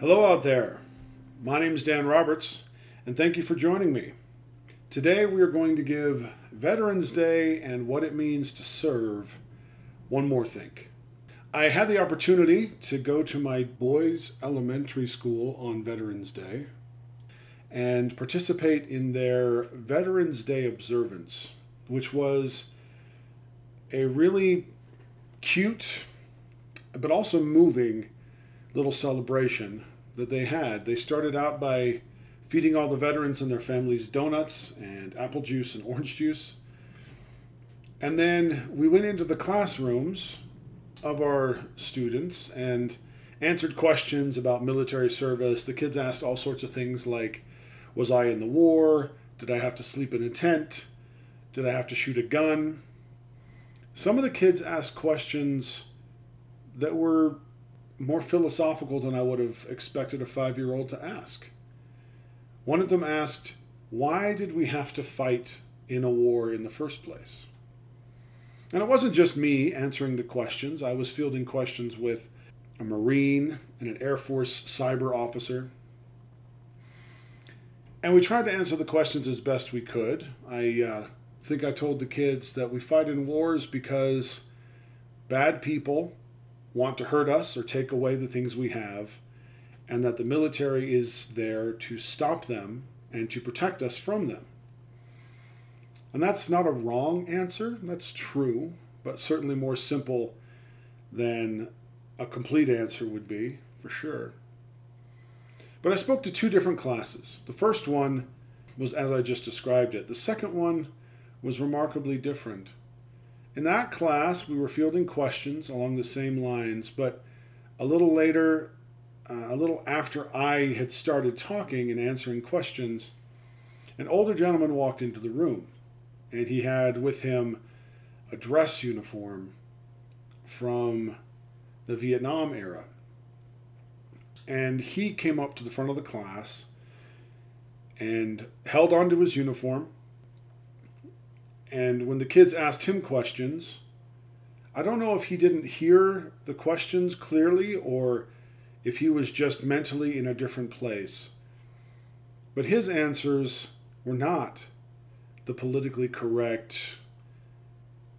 Hello out there. My name is Dan Roberts, and thank you for joining me. Today we are going to give Veterans Day and what it means to serve one more think. I had the opportunity to go to my boys' elementary school on Veterans Day and participate in their Veterans Day observance, which was a really cute but also moving little celebration that they had. They started out by feeding all the veterans and their families donuts and apple juice and orange juice. And then we went into the classrooms of our students and answered questions about military service. The kids asked all sorts of things like Was I in the war? Did I have to sleep in a tent? Did I have to shoot a gun? Some of the kids asked questions that were more philosophical than I would have expected a five year old to ask. One of them asked, Why did we have to fight in a war in the first place? And it wasn't just me answering the questions, I was fielding questions with a Marine and an Air Force cyber officer. And we tried to answer the questions as best we could. I uh, think I told the kids that we fight in wars because bad people want to hurt us or take away the things we have, and that the military is there to stop them and to protect us from them. And that's not a wrong answer, that's true, but certainly more simple than a complete answer would be, for sure. But I spoke to two different classes. The first one was as I just described it, the second one was remarkably different. In that class, we were fielding questions along the same lines, but a little later, uh, a little after I had started talking and answering questions, an older gentleman walked into the room, and he had with him a dress uniform from the Vietnam era. And he came up to the front of the class and held onto his uniform and when the kids asked him questions, I don't know if he didn't hear the questions clearly or if he was just mentally in a different place. But his answers were not the politically correct,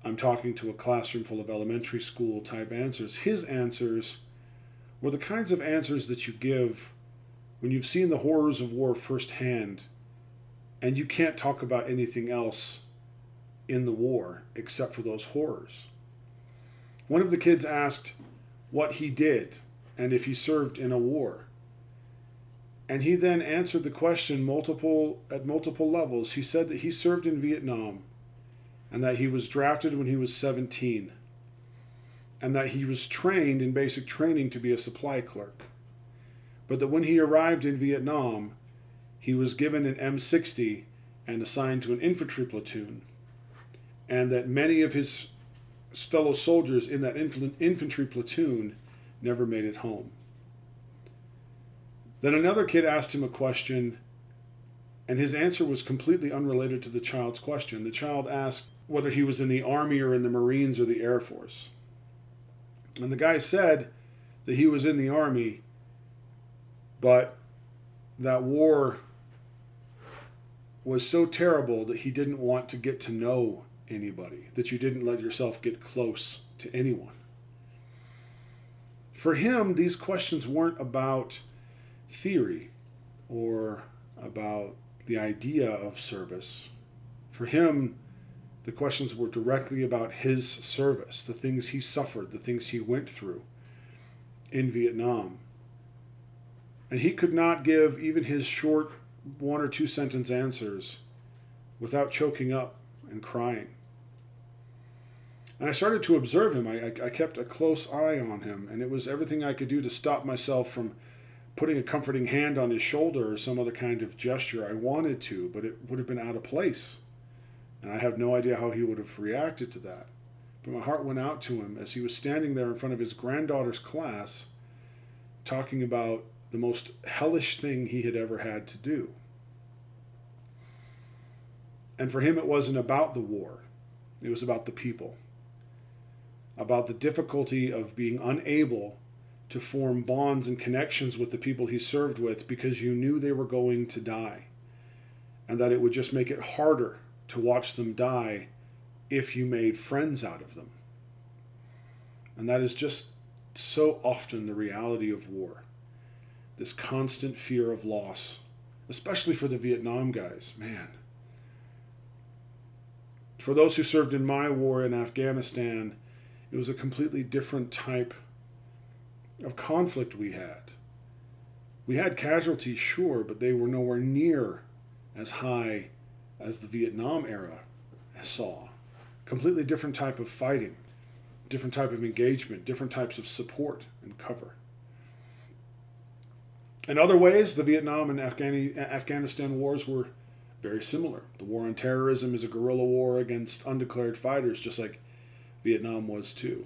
I'm talking to a classroom full of elementary school type answers. His answers were the kinds of answers that you give when you've seen the horrors of war firsthand and you can't talk about anything else in the war except for those horrors. One of the kids asked what he did and if he served in a war. And he then answered the question multiple at multiple levels. He said that he served in Vietnam and that he was drafted when he was 17 and that he was trained in basic training to be a supply clerk. But that when he arrived in Vietnam, he was given an M60 and assigned to an infantry platoon and that many of his fellow soldiers in that infantry platoon never made it home. Then another kid asked him a question, and his answer was completely unrelated to the child's question. The child asked whether he was in the Army or in the Marines or the Air Force. And the guy said that he was in the Army, but that war was so terrible that he didn't want to get to know anybody, that you didn't let yourself get close to anyone. For him, these questions weren't about theory or about the idea of service. For him, the questions were directly about his service, the things he suffered, the things he went through in Vietnam. And he could not give even his short one or two sentence answers without choking up and crying. And I started to observe him. I, I, I, kept a close eye on him, and it was everything I could do to stop myself from putting a comforting hand on his shoulder or some other kind of gesture. I wanted to, but it would have been out of place. And I have no idea how he would have reacted to that. But my heart went out to him as he was standing there in front of his granddaughter's class talking about the most hellish thing he had ever had to do. And for him, it wasn't about the war, it was about the people about the difficulty of being unable to form bonds and connections with the people he served with because you knew they were going to die and that it would just make it harder to watch them die if you made friends out of them. And that is just so often the reality of war this constant fear of loss, especially for the Vietnam guys. Man. For those who served in my war in Afghanistan, it was a completely different type of conflict we had. We had casualties, sure, but they were nowhere near as high as the Vietnam era saw. Completely different type of fighting, different type of engagement, different types of support and cover. In other ways, the Vietnam and Afghani- Afghanistan wars were very similar. The war on terrorism is a guerrilla war against undeclared fighters, just like Vietnam was too.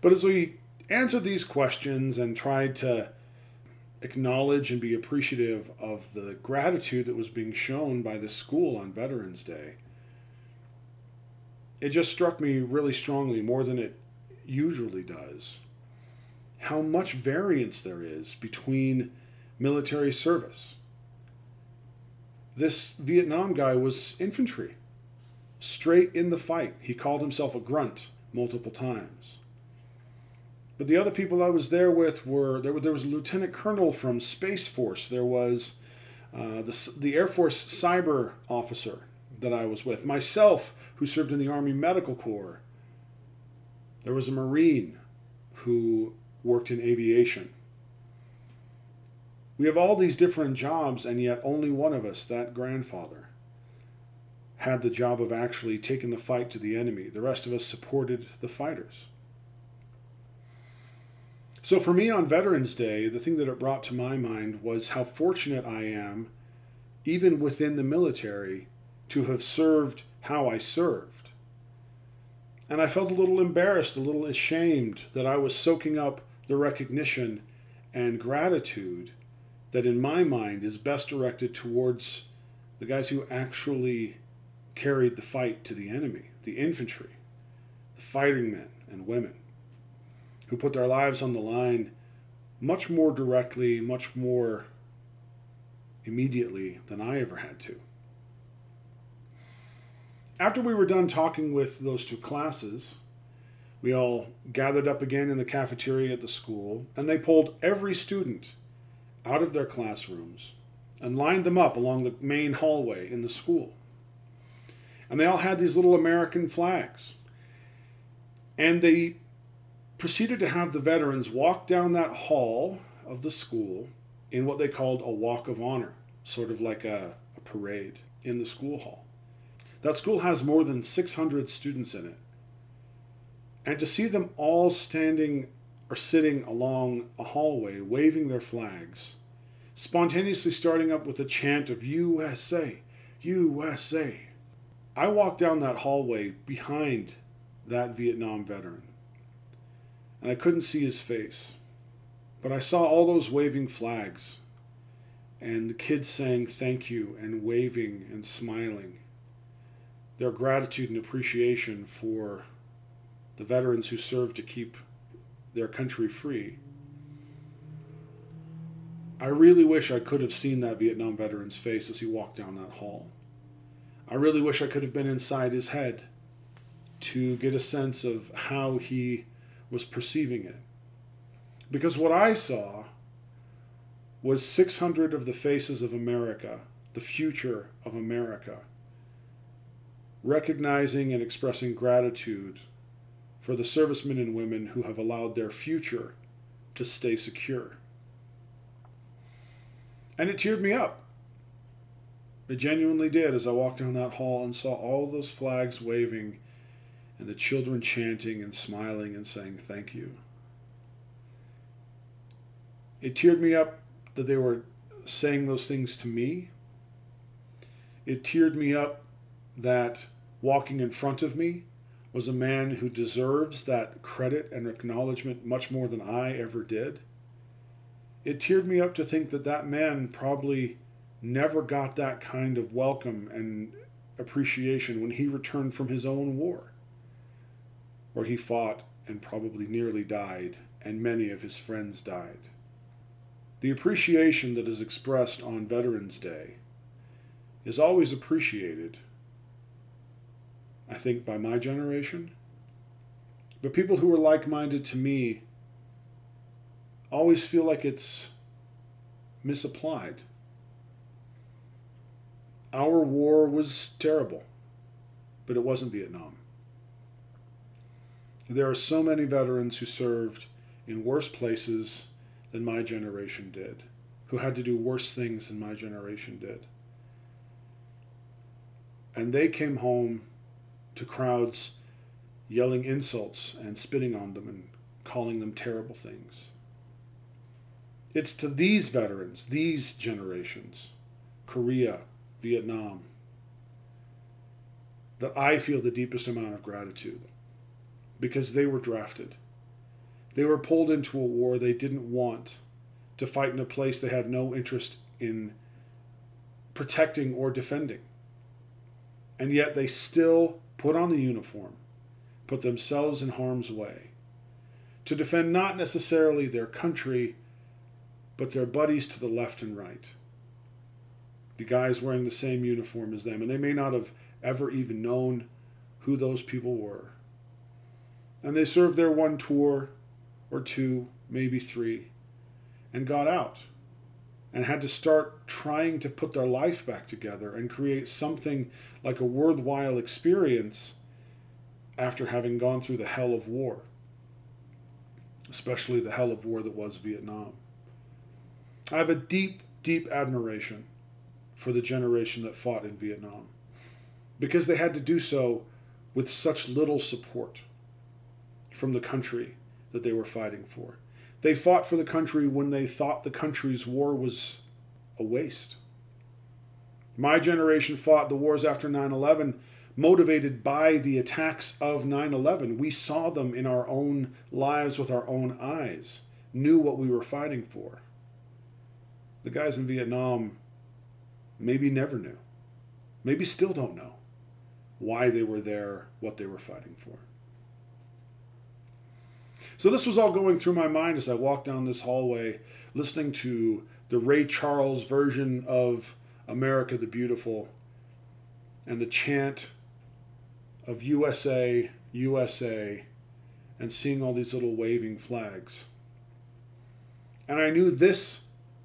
But as we answered these questions and tried to acknowledge and be appreciative of the gratitude that was being shown by this school on Veterans Day, it just struck me really strongly, more than it usually does, how much variance there is between military service. This Vietnam guy was infantry, straight in the fight. He called himself a grunt multiple times. But the other people I was there with were there, was a lieutenant colonel from Space Force. There was uh, the, the Air Force cyber officer that I was with. Myself, who served in the Army Medical Corps. There was a Marine who worked in aviation. We have all these different jobs, and yet only one of us, that grandfather, had the job of actually taking the fight to the enemy. The rest of us supported the fighters. So for me on Veterans Day, the thing that it brought to my mind was how fortunate I am, even within the military, to have served how I served. And I felt a little embarrassed, a little ashamed that I was soaking up the recognition and gratitude that, in my mind, is best directed towards the guys who actually carried the fight to the enemy, the infantry, the fighting men and women who put their lives on the line much more directly, much more immediately than I ever had to. After we were done talking with those two classes, we all gathered up again in the cafeteria at the school, and they pulled every student out of their classrooms and lined them up along the main hallway in the school. And they all had these little American flags. And they proceeded to have the veterans walk down that hall of the school in what they called a walk of honor, sort of like a, a parade in the school hall. That school has more than 600 students in it. And to see them all standing or sitting along a hallway waving their flags, spontaneously starting up with a chant of USA, USA. I walked down that hallway behind that Vietnam veteran and I couldn't see his face. But I saw all those waving flags and the kids saying thank you and waving and smiling. Their gratitude and appreciation for the veterans who served to keep their country free. I really wish I could have seen that Vietnam veteran's face as he walked down that hall. I really wish I could have been inside his head to get a sense of how he was perceiving it. Because what I saw was 600 of the faces of America, the future of America, recognizing and expressing gratitude for the servicemen and women who have allowed their future to stay secure. And it teared me up. It genuinely did as I walked down that hall and saw all those flags waving and the children chanting and smiling and saying thank you. It teared me up that they were saying those things to me. It teared me up that walking in front of me was a man who deserves that credit and acknowledgement much more than I ever did. It teared me up to think that that man probably never got that kind of welcome and appreciation when he returned from his own war where he fought and probably nearly died and many of his friends died. The appreciation that is expressed on Veterans Day is always appreciated, I think, by my generation. But people who are like minded to me always feel like it's misapplied. Our war was terrible, but it wasn't Vietnam. There are so many veterans who served in worse places than my generation did, who had to do worse things than my generation did. And they came home to crowds yelling insults and spitting on them and calling them terrible things. It's to these veterans, these generations, Korea, Vietnam, that I feel the deepest amount of gratitude because they were drafted. They were pulled into a war they didn't want to fight in a place they had no interest in protecting or defending. And yet they still put on the uniform, put themselves in harm's way to defend not necessarily their country but their buddies to the left and right. The guys wearing the same uniform as them, and they may not have ever even known who those people were. And they served their one tour or two, maybe three, and got out and had to start trying to put their life back together and create something like a worthwhile experience after having gone through the hell of war, especially the hell of war that was Vietnam. I have a deep, deep admiration for the generation that fought in Vietnam because they had to do so with such little support from the country that they were fighting for. They fought for the country when they thought the country's war was a waste. My generation fought the wars after 9 11 motivated by the attacks of 9 11. We saw them in our own lives with our own eyes, knew what we were fighting for the guys in Vietnam maybe never knew, maybe still don't know why they were there, what they were fighting for. So this was all going through my mind as I walked down this hallway, listening to the Ray Charles version of America the Beautiful and the chant of USA, USA, and seeing all these little waving flags. And I knew this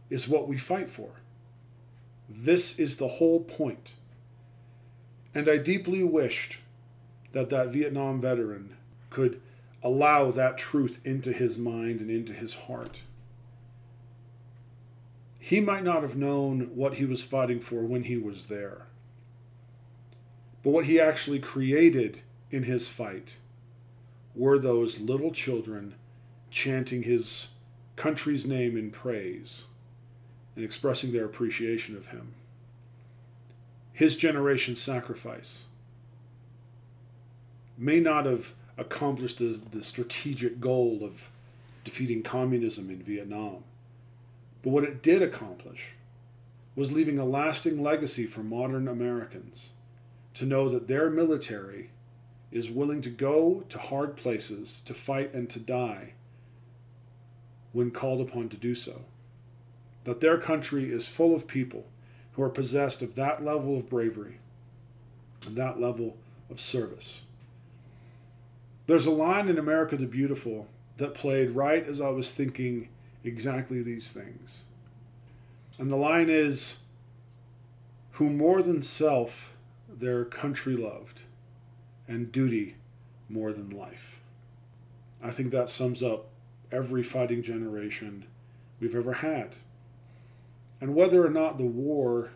is what we fight for. This is the whole point. And I deeply wished that that Vietnam veteran could allow that truth into his mind and into his heart. He might not have known what he was fighting for when he was there. But what he actually created in his fight were those little children chanting his country's name in praise and expressing their appreciation of him. His generation's sacrifice may not have accomplished the, the strategic goal of defeating communism in Vietnam, but what it did accomplish was leaving a lasting legacy for modern Americans to know that their military is willing to go to hard places to fight and to die when called upon to do so that their country is full of people who are possessed of that level of bravery and that level of service. There's a line in America the Beautiful that played right as I was thinking exactly these things. And the line is Who more than self their country loved, and duty more than life. I think that sums up every fighting generation we've ever had. And whether or not the war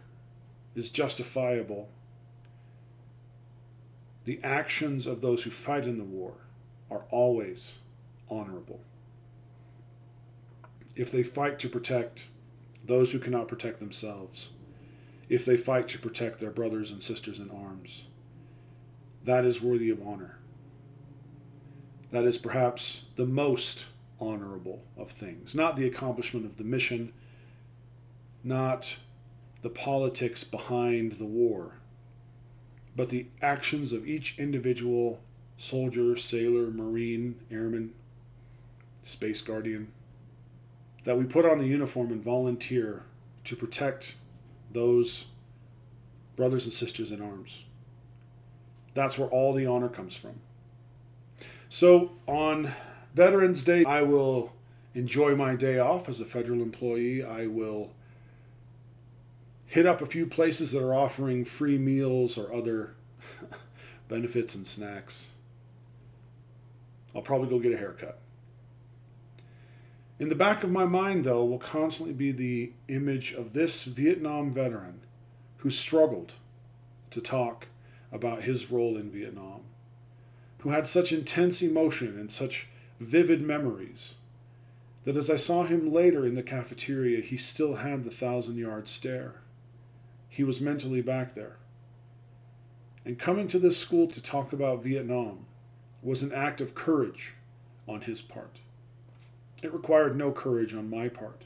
is justifiable, the actions of those who fight in the war are always honorable. If they fight to protect those who cannot protect themselves, if they fight to protect their brothers and sisters in arms, that is worthy of honor. That is perhaps the most honorable of things, not the accomplishment of the mission not the politics behind the war, but the actions of each individual soldier, sailor, marine, airman, space guardian, that we put on the uniform and volunteer to protect those brothers and sisters in arms. That's where all the honor comes from. So on Veterans Day, I will enjoy my day off as a federal employee. I will hit up a few places that are offering free meals or other benefits and snacks. I'll probably go get a haircut. In the back of my mind, though, will constantly be the image of this Vietnam veteran who struggled to talk about his role in Vietnam, who had such intense emotion and such vivid memories that as I saw him later in the cafeteria, he still had the thousand yard stare. He was mentally back there. And coming to this school to talk about Vietnam was an act of courage on his part. It required no courage on my part.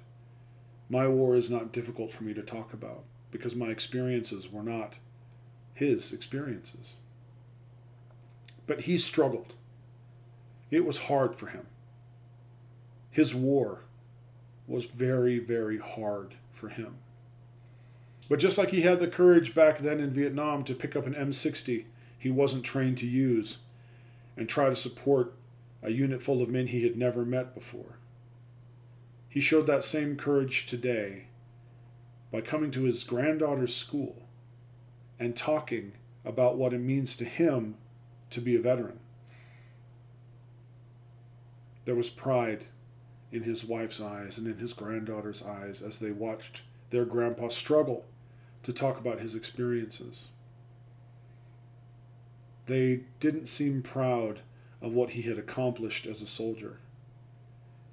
My war is not difficult for me to talk about because my experiences were not his experiences. But he struggled. It was hard for him. His war was very, very hard for him. But just like he had the courage back then in Vietnam to pick up an M60 he wasn't trained to use and try to support a unit full of men he had never met before, he showed that same courage today by coming to his granddaughter's school and talking about what it means to him to be a veteran. There was pride in his wife's eyes and in his granddaughter's eyes as they watched their grandpa struggle to talk about his experiences. They didn't seem proud of what he had accomplished as a soldier.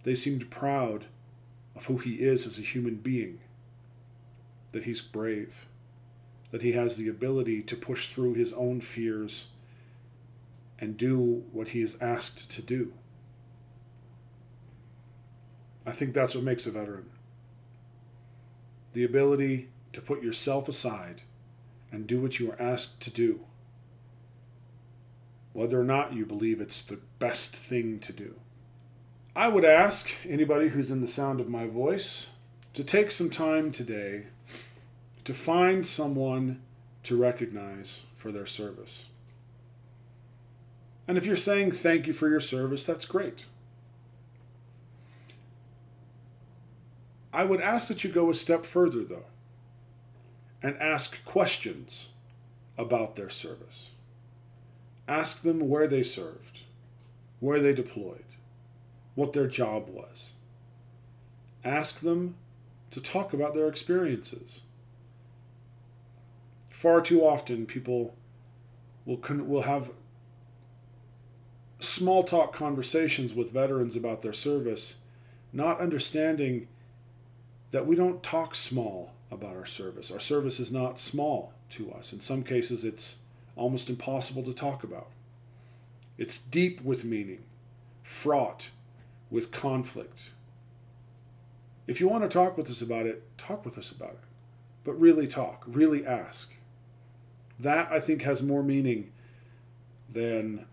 They seemed proud of who he is as a human being. That he's brave, that he has the ability to push through his own fears and do what he is asked to do. I think that's what makes a veteran. The ability to put yourself aside and do what you are asked to do, whether or not you believe it's the best thing to do. I would ask anybody who's in the sound of my voice to take some time today to find someone to recognize for their service. And if you're saying thank you for your service, that's great. I would ask that you go a step further, though, and ask questions about their service. Ask them where they served, where they deployed, what their job was. Ask them to talk about their experiences. Far too often, people will, will have small talk conversations with veterans about their service, not understanding that we don't talk small about our service. Our service is not small to us. In some cases, it's almost impossible to talk about. It's deep with meaning, fraught with conflict. If you want to talk with us about it, talk with us about it. But really talk, really ask. That, I think, has more meaning than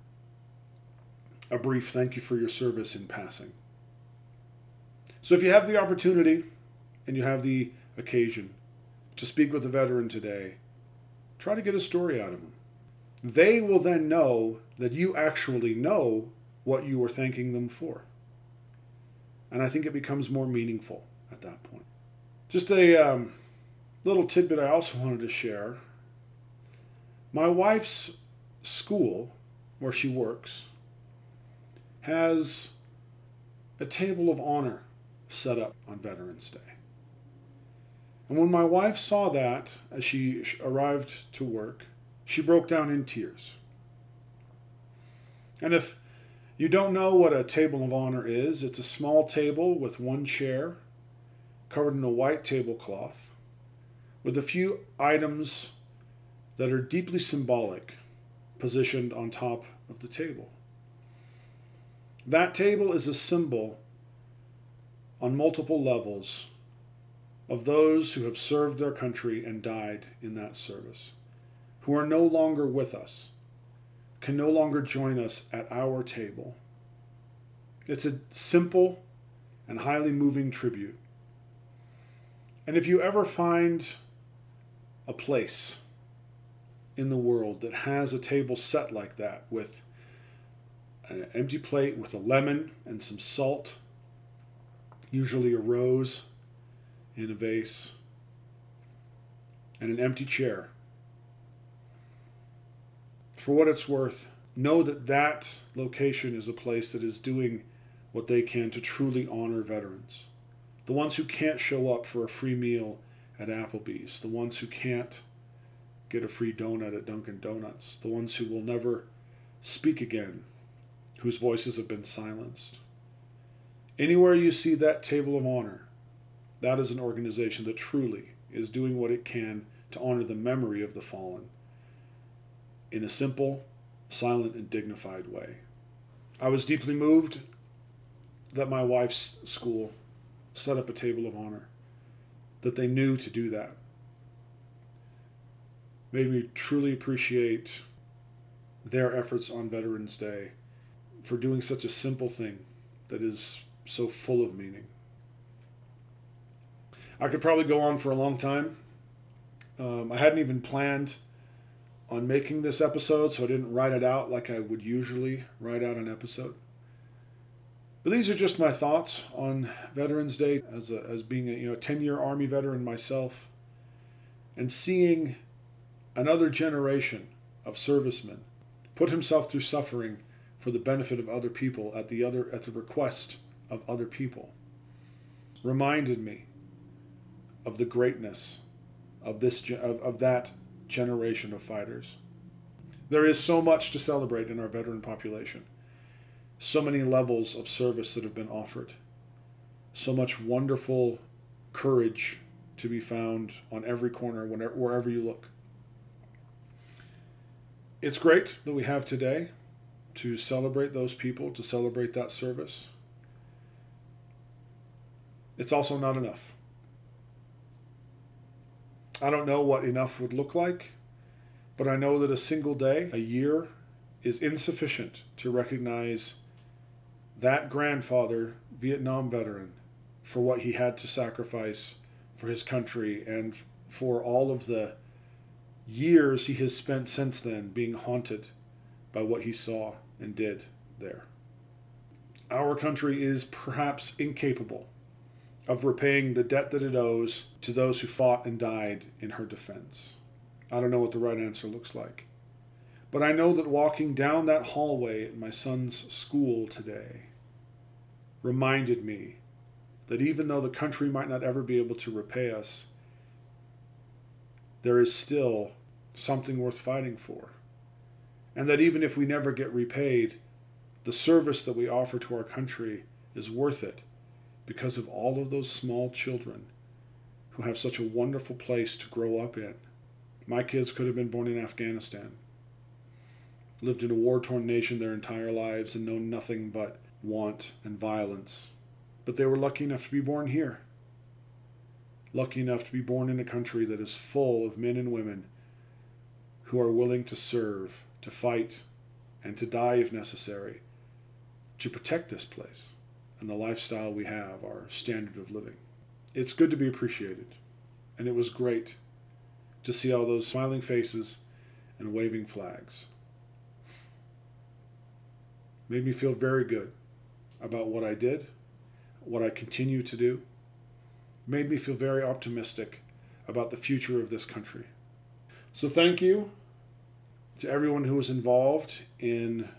a brief thank you for your service in passing. So if you have the opportunity and you have the occasion to speak with a veteran today, try to get a story out of them. They will then know that you actually know what you were thanking them for. And I think it becomes more meaningful at that point. Just a um, little tidbit I also wanted to share. My wife's school, where she works, has a table of honor set up on Veterans Day. And when my wife saw that as she arrived to work, she broke down in tears. And if you don't know what a table of honor is? It's a small table with one chair covered in a white tablecloth with a few items that are deeply symbolic positioned on top of the table. That table is a symbol on multiple levels of those who have served their country and died in that service, who are no longer with us can no longer join us at our table, It's a simple and highly moving tribute. And if you ever find a place in the world that has a table set like that with an empty plate with a lemon and some salt, usually a rose in a vase, and an empty chair. For what it's worth, know that that location is a place that is doing what they can to truly honor veterans. The ones who can't show up for a free meal at Applebee's, the ones who can't get a free donut at Dunkin' Donuts, the ones who will never speak again, whose voices have been silenced. Anywhere you see that table of honor, that is an organization that truly is doing what it can to honor the memory of the fallen in a simple, silent, and dignified way. I was deeply moved that my wife's school set up a table of honor, that they knew to do that. Made me truly appreciate their efforts on Veterans Day for doing such a simple thing that is so full of meaning. I could probably go on for a long time. Um, I hadn't even planned on making this episode, so I didn't write it out like I would usually write out an episode. But these are just my thoughts on Veterans Day as, a, as being a you know 10 year Army veteran myself and seeing another generation of servicemen put himself through suffering for the benefit of other people at the other at the request of other people reminded me of the greatness of this of, of that generation of fighters. There is so much to celebrate in our veteran population. So many levels of service that have been offered. So much wonderful courage to be found on every corner, whenever, wherever you look. It's great that we have today to celebrate those people, to celebrate that service. It's also not enough. I don't know what enough would look like, but I know that a single day, a year, is insufficient to recognize that grandfather, Vietnam veteran, for what he had to sacrifice for his country and for all of the years he has spent since then being haunted by what he saw and did there. Our country is perhaps incapable of repaying the debt that it owes to those who fought and died in her defense. I don't know what the right answer looks like. But I know that walking down that hallway at my son's school today reminded me that even though the country might not ever be able to repay us, there is still something worth fighting for. And that even if we never get repaid, the service that we offer to our country is worth it because of all of those small children who have such a wonderful place to grow up in. My kids could have been born in Afghanistan, lived in a war torn nation their entire lives, and known nothing but want and violence. But they were lucky enough to be born here. Lucky enough to be born in a country that is full of men and women who are willing to serve, to fight, and to die if necessary to protect this place and the lifestyle we have, our standard of living. It's good to be appreciated, and it was great to see all those smiling faces and waving flags. Made me feel very good about what I did, what I continue to do. Made me feel very optimistic about the future of this country. So, thank you to everyone who was involved in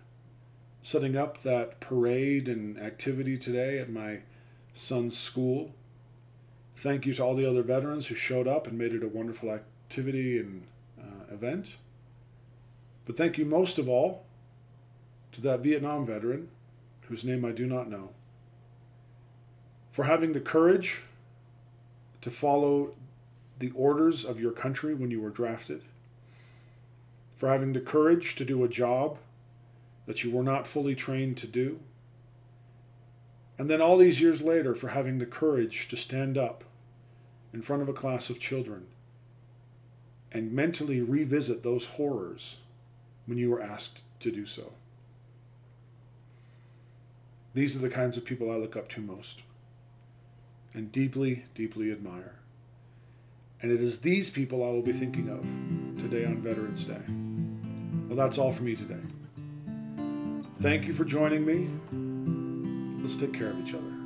setting up that parade and activity today at my son's school. Thank you to all the other veterans who showed up and made it a wonderful activity and uh, event. But thank you most of all to that Vietnam veteran, whose name I do not know, for having the courage to follow the orders of your country when you were drafted, for having the courage to do a job that you were not fully trained to do? And then all these years later, for having the courage to stand up in front of a class of children and mentally revisit those horrors when you were asked to do so. These are the kinds of people I look up to most and deeply, deeply admire. And it is these people I will be thinking of today on Veterans Day. Well, that's all for me today. Thank you for joining me. Let's take care of each other.